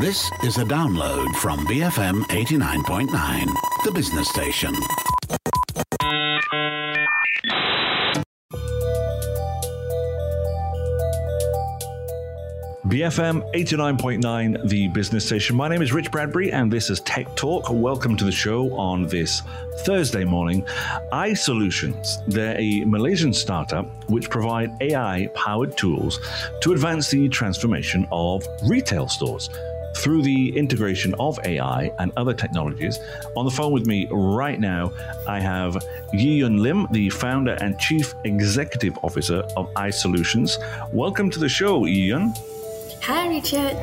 This is a download from BFM 89.9, the business station. BFM 89.9, the business station. My name is Rich Bradbury, and this is Tech Talk. Welcome to the show on this Thursday morning. AyeSolutions, they're a Malaysian startup which provide AI powered tools to advance the transformation of retail stores through the integration of AI and other technologies. On the phone with me right now, I have Yi Yun Lim, the founder and chief executive officer of AyeSolutions. Welcome to the show, Yi Yun. Hi, Richard.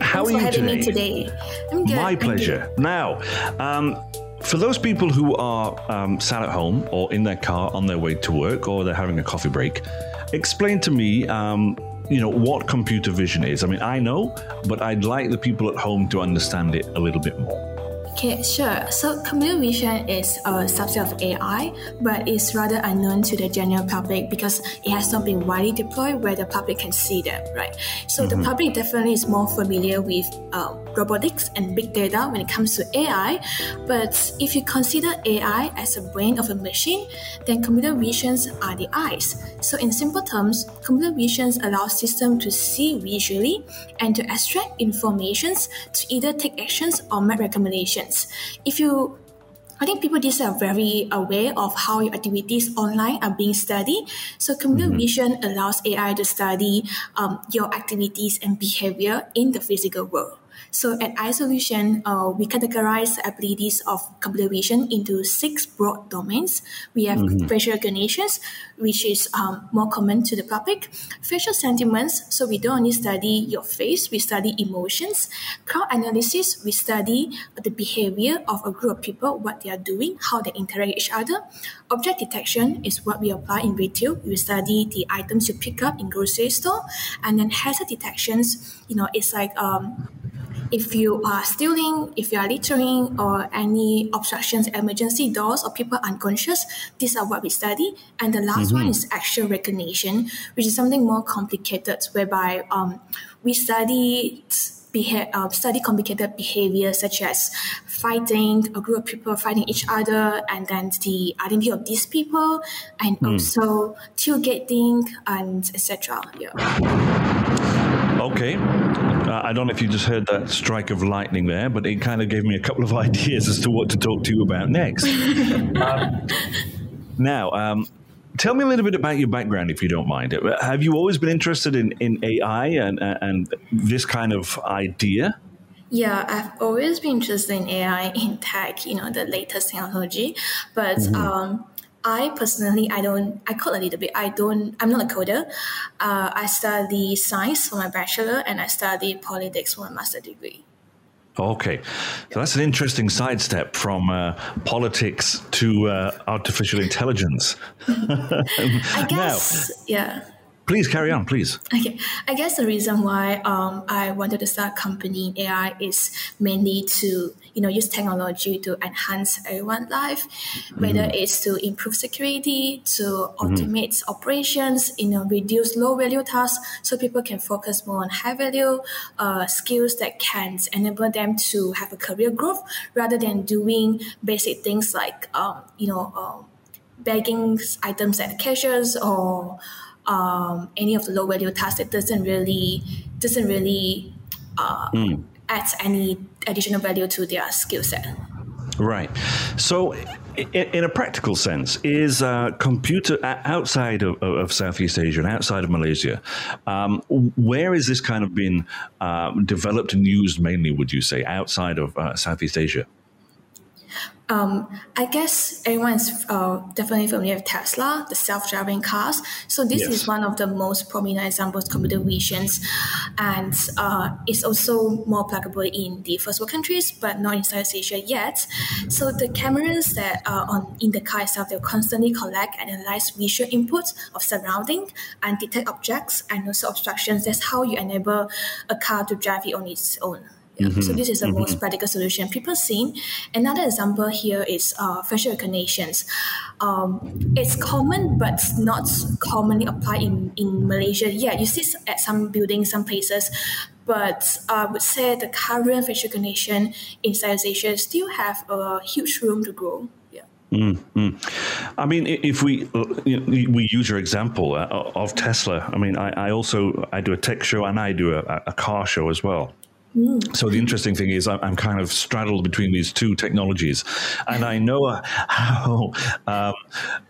How Thanks are you having today? me today. I'm good. My I'm good. pleasure. Now, um, for those people who are um, sat at home or in their car on their way to work or they're having a coffee break, explain to me, um, you know, what computer vision is. I mean, I know, but I'd like the people at home to understand it a little bit more. Okay, sure. So computer vision is a subset of AI, but it's rather unknown to the general public because it has not been widely deployed where the public can see them, right? So the public definitely is more familiar with uh, robotics and big data when it comes to AI. But if you consider AI as a brain of a machine, then computer visions are the eyes. So in simple terms, computer visions allow systems to see visually and to extract informations to either take actions or make recommendations. If you I think people these are very aware of how your activities online are being studied. So computer vision allows AI to study um, your activities and behavior in the physical world. So at AyeSolution, uh, we categorize the abilities of computer vision into six broad domains. We have facial recognitions, which is um, more common to the public. Facial sentiments, so we don't only study your face, we study emotions. Crowd analysis, we study the behavior of a group of people, what they are doing, how they interact with each other. Object detection is what we apply in retail. We study the items you pick up in grocery store. And then hazard detections, you know, it's like um, if you are stealing, if you are littering, or any obstructions, emergency doors, or people unconscious, these are what we study. And the last one is action recognition, which is something more complicated, whereby um, we study beha- uh, study complicated behavior such as fighting, a group of people fighting each other, and then the identity of these people, and also tailgating and etc. Yeah. Okay. Uh, I don't know if you just heard that strike of lightning there, but it kind of gave me a couple of ideas as to what to talk to you about next. Um, now, um, tell me a little bit about your background, if you don't mind. Have you always been interested in, in AI and, and this kind of idea? Yeah, I've always been interested in AI, in tech, you know, the latest technology. But um, I personally, I don't, I code a little bit. I don't, I'm not a coder. Uh, I study science for my bachelor and I study politics for my master degree. Okay, so that's an interesting sidestep from uh, politics to uh, artificial intelligence. I guess, yeah. Please carry on, please. Okay, I guess the reason why um, I wanted to start a company in AI is mainly to you know use technology to enhance everyone's life, whether it's to improve security, to automate operations, you know, reduce low value tasks, so people can focus more on high value uh, skills that can enable them to have a career growth rather than doing basic things like um, you know. Um, bagging items at cashiers or um, any of the low value tasks that doesn't really doesn't really uh, add any additional value to their skill set. Right. So, in, in a practical sense, is uh, computer outside of, of Southeast Asia and outside of Malaysia, um, where is this kind of been um, developed and used mainly, would you say, outside of uh, Southeast Asia? Um, I guess everyone is uh, definitely familiar with Tesla, the self-driving cars. So this Yes. is one of the most prominent examples of computer visions, and uh, it's also more applicable in the first world countries, but not in Southeast Asia yet. So the cameras that are on in the car itself, they'll constantly collect and analyze visual inputs of surrounding and detect objects and also obstructions. That's how you enable a car to drive it on its own. Yeah. So this is the most practical solution people seen. Another example here is uh, facial recognitions. Um, it's common, but not commonly applied in, in Malaysia. Yeah, you see at some buildings, some places, but I would say the current facial recognition in Southeast Asia still have a huge room to grow. Yeah. Mm-hmm. I mean, if we we use your example uh, of Tesla, I mean, I, I, also I do a tech show and I do a, a car show as well. Mm. So the interesting thing is, I'm kind of straddled between these two technologies, and I know how um,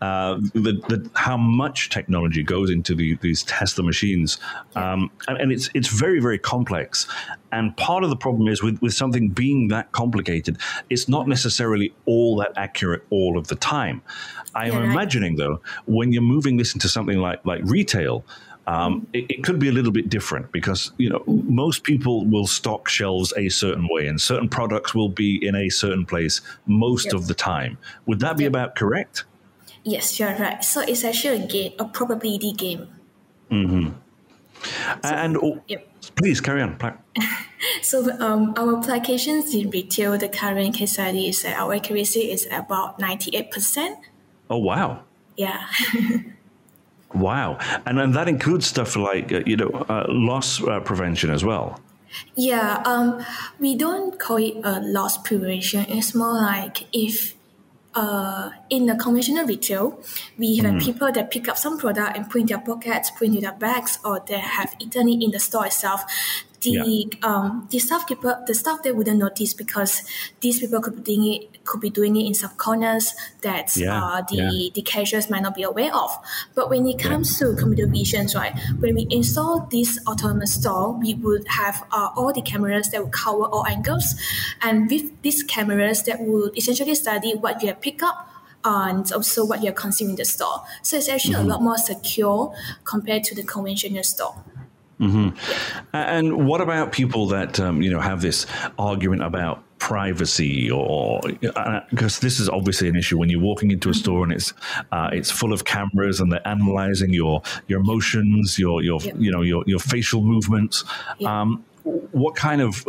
uh, the, the, how much technology goes into the, these Tesla machines, um, and, and, it's it's very very complex. And part of the problem is with, with something being that complicated, it's not necessarily all that accurate all of the time. I am yeah, imagining though, when you're moving this into something like like retail um, it, it, could be a little bit different because you know most people will stock shelves a certain way, and certain products will be in a certain place most yep. of the time. Would that be yep. about correct? Yes, you're right. So it's actually a game, a probability game. Mm-hmm. So, and oh, yep. please carry on. so um, our applications in retail, the current case study is that our accuracy is about ninety-eight percent. Oh wow! Yeah. Wow, and and that includes stuff like uh, you know uh, loss uh, prevention as well. Yeah, um, we don't call it a loss prevention. It's more like if uh, in the conventional retail, we have mm. people that pick up some product and put in their pockets, put in their bags, or they have eaten it in the store itself the yeah. um the staff keeper the staff they wouldn't notice because these people could be doing it could be doing it in some corners that yeah. uh, the yeah. the cashiers might not be aware of. But when it comes to computer visions, right, when we install this autonomous store, we would have uh, all the cameras that would cover all angles, and with these cameras that would essentially study what you have picked up and also what you're consuming in the store. So it's actually mm-hmm. a lot more secure compared to the conventional store. Mm-hmm. And what about people that um, you know have this argument about privacy, or because uh, this is obviously an issue when you're walking into a store and it's uh, it's full of cameras and they're analyzing your your emotions, your your yep. you know your your facial movements. Yep. Um, what kind of,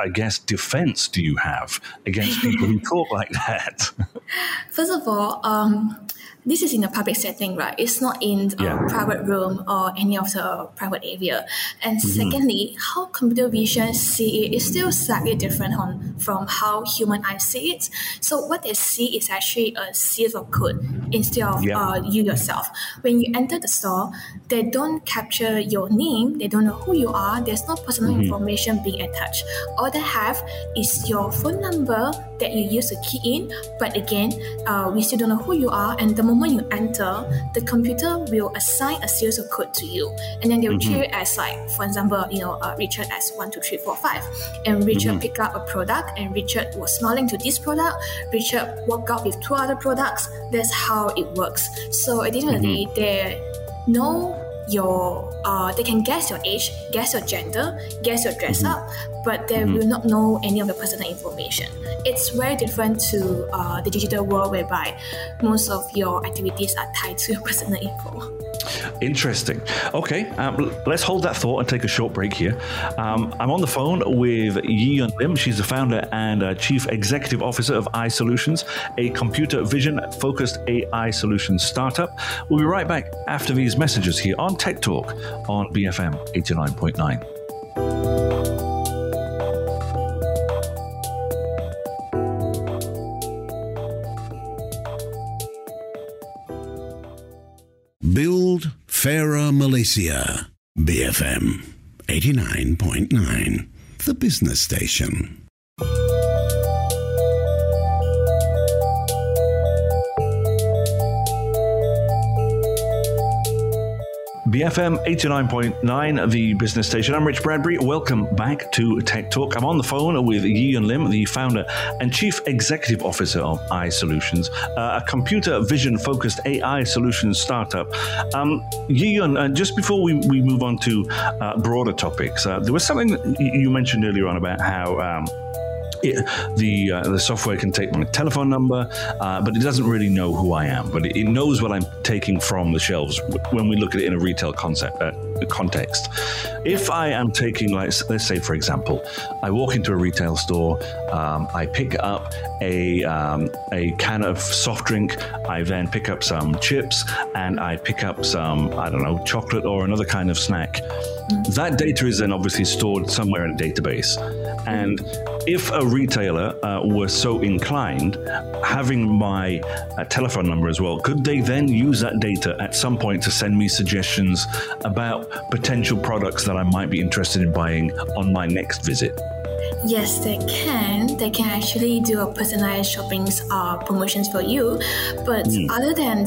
I guess, defense do you have against people who talk like that? First of all, um, this is in a public setting, right? It's not in a yeah. private room or any of the private area. And mm-hmm. secondly, how computer vision see it is still slightly different on, from how human eyes see it. So what they see is actually a series of code instead of yeah. uh, you yourself. When you enter the store, they don't capture your name. They don't know who you are. There's no personal mm-hmm. information being attached. All they have is your phone number that you use to key in. But again, uh, we still don't know who you are. And the moment you enter, the computer will assign a series of code to you, and then they will mm-hmm. treat it as like, for example, you know, uh, Richard as one, two, three, four, five, and Richard mm-hmm. picked up a product, and Richard was smiling to this product. Richard walked out with two other products. That's how it works. So at the end of the day, mm-hmm. they know your uh, they can guess your age, guess your gender, guess your dress mm-hmm. up, but they mm-hmm. will not know any of the personal information. It's very different to uh, the digital world whereby most of your activities are tied to your personal info. Interesting. Okay, um, let's hold that thought and take a short break here. Um, I'm on the phone with Yi Yun Lim. She's the founder and uh, chief executive officer of AyeSolutions, a computer vision focused AI solutions startup. We'll be right back after these messages here on Tech Talk on BFM 89.9. Build Fairer Malaysia. BFM 89.9, the business station. BFM 89.9, the business station. I'm Rich Bradbury. Welcome back to Tech Talk. I'm on the phone with Yi Yun Lim, the founder and chief executive officer of AyeSolutions, uh, a computer vision focused AI solutions startup. Um, Yi Yun, uh, just before we, we move on to uh, broader topics, uh, there was something you mentioned earlier on about how. Um, it, the uh, the software can take my telephone number, uh, but it doesn't really know who I am. But it, it, knows what I'm taking from the shelves when we look at it in a retail concept uh, context. If I am taking, like, let's say, for example, I walk into a retail store, um, I pick up a um, a can of soft drink, I then pick up some chips, and I pick up some I don't know chocolate or another kind of snack. That data is then obviously stored somewhere in a database. And if a retailer uh, were so inclined, having my uh, telephone number as well, could they then use that data at some point to send me suggestions about potential products that I might be interested in buying on my next visit? Yes, they can. They can actually do a personalized shopping uh, promotions for you. But mm. other than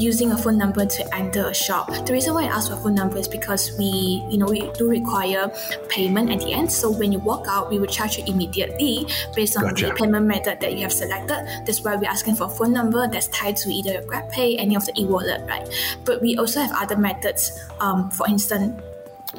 using a phone number to enter a shop. The reason why I ask for a phone number is because we, you know, we do require payment at the end. So when you walk out, we will charge you immediately based on gotcha. the payment method that you have selected. That's why we're asking for a phone number that's tied to either GrabPay, any of the e-wallet, right? But we also have other methods. Um, for instance,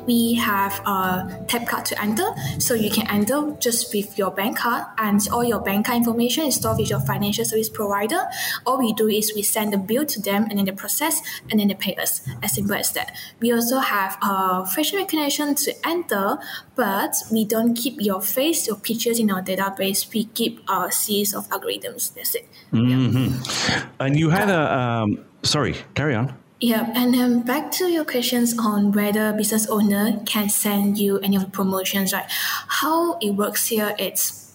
we have a tap card to enter. So you can enter just with your bank card and all your bank card information is stored with your financial service provider. All we do is we send the bill to them and then they process and then they pay us. As simple as that. We also have a facial recognition to enter, but we don't keep your face, your pictures in our database. We keep a series of algorithms. That's it. Mm-hmm. Yeah. And you had a, um, sorry, carry on. Yeah, and then back to your questions on whether business owner can send you any of the promotions, right? How it works here, it's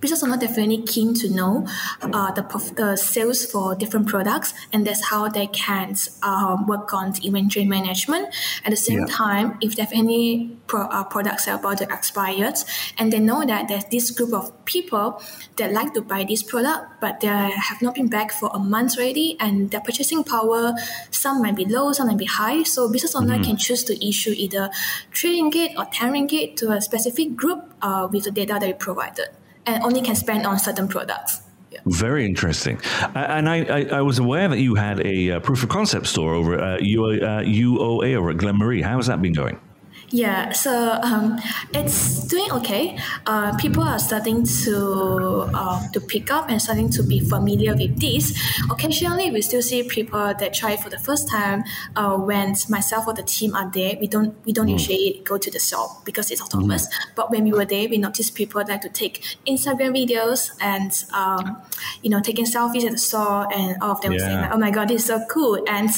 business owner definitely keen to know uh, the, the sales for different products and that's how they can um, work on the inventory management at the same yeah. time if they have any pro, uh, products that are about to expired and they know that there's this group of people that like to buy this product but they have not been back for a month already and their purchasing power some might be low some might be high so business owner mm-hmm. can choose to issue either 3 ringgit or 10 ringgit to a specific group uh, with the data that we provided and only can spend on certain products. Yeah. Very interesting. And I, I, I, was aware that you had a uh, proof of concept store over at uh, UOA over at Glenmarie. How has that been going? Yeah, so um, it's doing okay. Uh, people are starting to uh, to pick up and starting to be familiar with this. Occasionally, we still see people that try for the first time. Uh, when myself or the team are there, we don't we don't mm. usually go to the shop because it's autonomous. Mm. But when we were there, we noticed people like to take Instagram videos and um, you know taking selfies at the store, and all of them yeah. were saying, like, "Oh my god, this is so cool!" And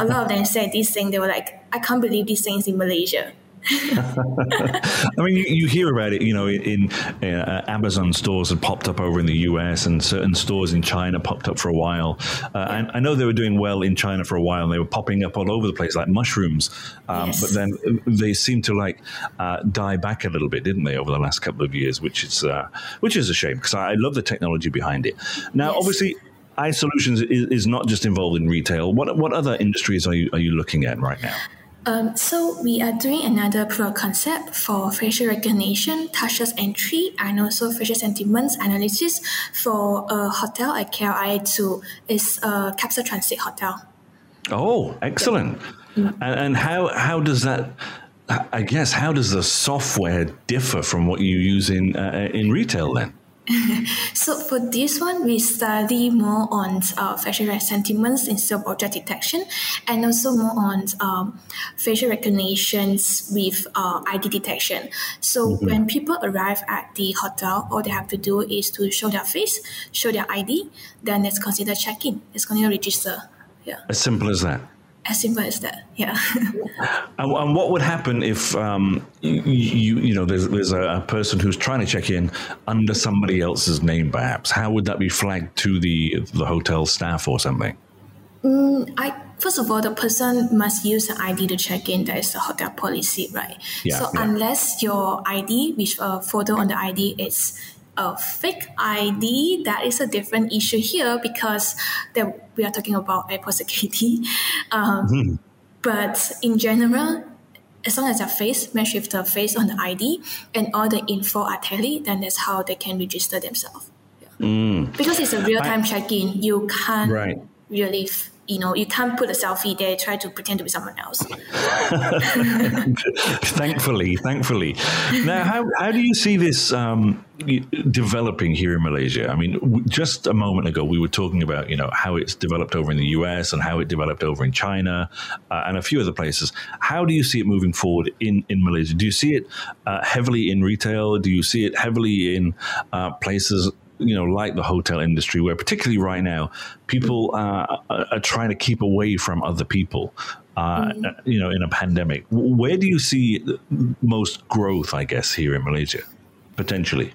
a lot of them said this thing. They were like, "I can't believe these things in Malaysia." I mean, you, you, hear about it, you know, in, in uh, Amazon stores had popped up over in the US and certain stores in China popped up for a while. Uh, and I know they were doing well in China for a while and they were popping up all over the place like mushrooms. Um, yes. But then they seemed to like uh, die back a little bit, didn't they, over the last couple of years, which is, uh, which is a shame because I love the technology behind it. Now, yes. obviously, AyeSolutions is, is not just involved in retail. What, what other industries are you, are you looking at right now? Um, so we are doing another pro concept for facial recognition, touchless entry, and also facial sentiments analysis for a hotel at KLIA 2. It's a capsule transit hotel. Oh, excellent. Yeah. And, and how, how does that I guess how does the software differ from what you use in uh, in retail then? so for this one, we study more on uh, facial sentiments instead of object detection, and also more on um, facial recognitions with uh, ID detection. So mm-hmm. when people arrive at the hotel, all they have to do is to show their face, show their ID, then it's considered check-in. It's considered register. Yeah. As simple as that as simple as that. Yeah. and, and, what would happen if um, you, you, you know there's there's a, person who's trying to check in under somebody else's name, perhaps? How would that be flagged to the the hotel staff or something? Mm, I first of all, the person must use an ID to check in. That is the hotel policy, right? Yeah, so yeah. unless your ID, with a photo on the ID, is a fake ID, that is a different issue here because that we are talking about airport security. Um, mm-hmm. But in general, as long as their face match with the face on the ID and all the info are tallied, then that's how they can register themselves. Yeah. Mm. Because it's a real time check in, you can't right. really you know, you can't put a selfie there, try to pretend to be someone else. thankfully, thankfully. Now, how, how do you see this um, developing here in Malaysia? I mean, just a moment ago, we were talking about, you know, how it's developed over in the US and how it developed over in China uh, and a few other places. How do you see it moving forward in, in Malaysia? Do you see it uh, heavily in retail? Do you see it heavily in uh, places you know, like the hotel industry, where particularly right now, people uh, are trying to keep away from other people. Uh, mm-hmm. You know, in a pandemic, where do you see most growth? I guess here in Malaysia, potentially.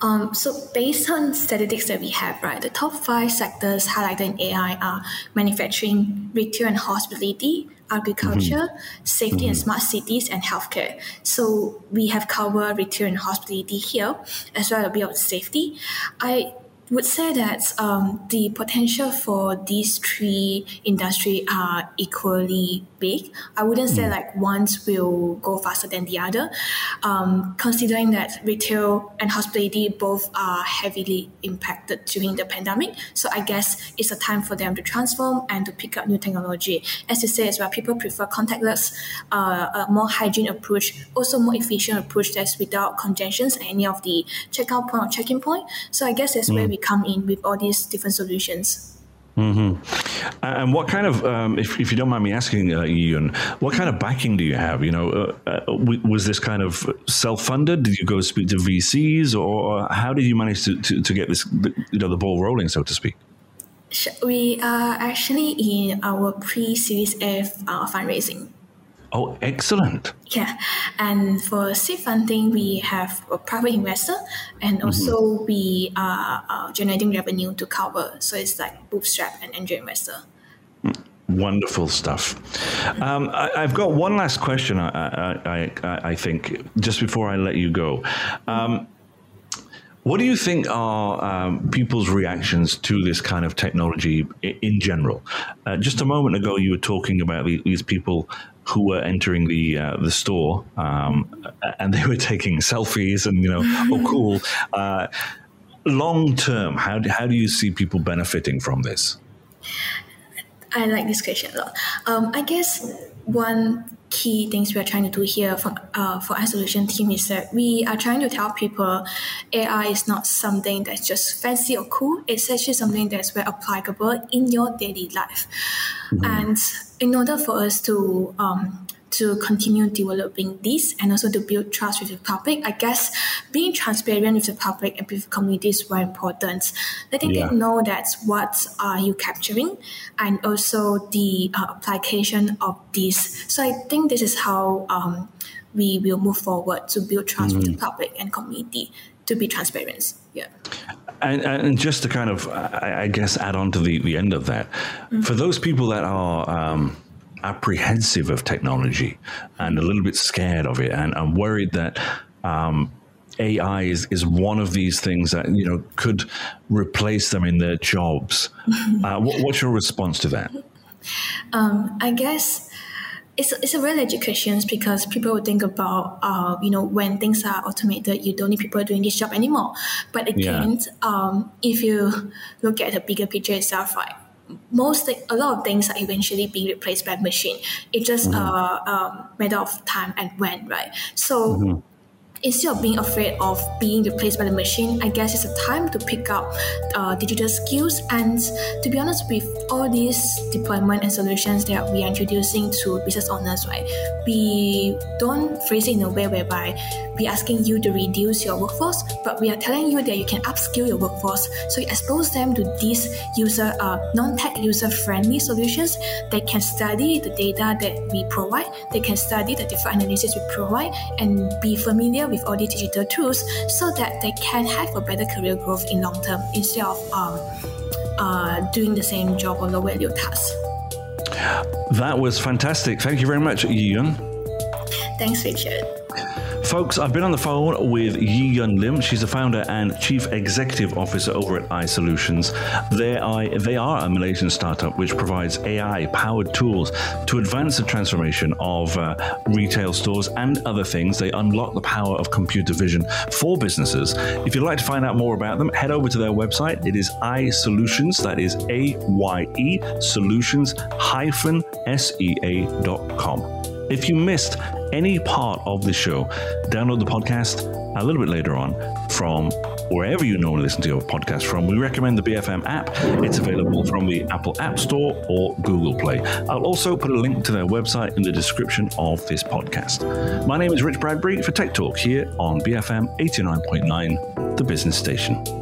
Um, so based on statistics that we have, right, the top five sectors highlighted in AI are manufacturing, retail and hospitality, agriculture, mm-hmm. safety mm-hmm. and smart cities, and healthcare. So we have covered retail and hospitality here, as well as a bit of safety. I would say that um, the potential for these three industry are equally big. I wouldn't say mm. like one will go faster than the other, um, considering that retail and hospitality both are heavily impacted during the pandemic. So I guess it's a time for them to transform and to pick up new technology. As you say as well, people prefer contactless, uh, a more hygiene approach, also more efficient approach that's without congestions at any of the checkout point or check-in point. So I guess that's mm. where we come in with all these different solutions. Mm-hmm. And what kind of, um, if, if you don't mind me asking, uh, Yi Yun, what kind of backing do you have? You know, uh, uh, was this kind of self-funded? Did you go speak to VCs, or how did you manage to, to, to get this, you know, the ball rolling, so to speak? We are actually in our pre-Series F uh, fundraising. Oh, excellent. Yeah. And for seed funding, we have a private investor and mm-hmm. also mm-hmm. we are uh, generating revenue to cover. So it's like bootstrap and angel investor. Mm, wonderful stuff. Um, I, have got one last question, I, I, I, I, think, just before I let you go. Um, what do you think are um, people's reactions to this kind of technology in general? Uh, just a moment ago, you were talking about these people who were entering the uh, the store, um, and they were taking selfies, and you know, oh, cool. Uh, long term, how do, how do you see people benefiting from this? I like this question a lot. Um, I guess one key things we are trying to do here from uh, for our solution team is that we are trying to tell people AI is not something that's just fancy or cool. It's actually something that's very applicable in your daily life. Mm-hmm. And in order for us to um, to continue developing this and also to build trust with the public. I guess being transparent with the public and with the community is very important. Letting yeah. them know that what are you capturing and also the uh, application of this. So I think this is how um, we will move forward to build trust mm-hmm. with the mm-hmm. public and community to be transparent. Yeah. And, and, just to kind of, I, guess, add on to the, the end of that, mm-hmm. for those people that are um, apprehensive of technology and a little bit scared of it and, worried that um, AI is, is one of these things that you know could replace them in their jobs. Uh, what, what's your response to that? Um, I guess it's, it's a really legit question because people will think about uh, you know when things are automated you don't need people doing this job anymore but again yeah. um, if you look at the bigger picture itself right most a lot of things are eventually being replaced by machine. It's just mm-hmm. a um, matter of time and when, right? So. Mm-hmm instead of being afraid of being replaced by the machine, I guess it's a time to pick up uh, digital skills. And to be honest, with all these deployment and solutions that we are introducing to business owners, right, we don't phrase it in a way whereby we're asking you to reduce your workforce, but we are telling you that you can upskill your workforce. So you expose them to these user, uh, non-tech user-friendly solutions. They can study the data that we provide. They can study the different analysis we provide and be familiar with all these digital tools so that they can have a better career growth in long term instead of um, uh, doing the same job or low value tasks. That was fantastic. Thank you very much, Yi Yun. Thanks, Richard. Folks, I've been on the phone with Yi Yun Lim. She's the founder and chief executive officer over at AyeSolutions. They are, they are a Malaysian startup which provides AI powered tools to advance the transformation of uh, retail stores and other things. They unlock the power of computer vision for businesses. If you'd like to find out more about them, head over to their website. It is AyeSolutions, that is A Y E solutions hyphen S E A.com. If you missed any part of the show, download the podcast a little bit later on from wherever you normally listen to your podcast from. We recommend the BFM app. It's available from the Apple App Store or Google Play. I'll also put a link to their website in the description of this podcast. My name is Rich Bradbury for Tech Talk here on BFM 89.9, the business station.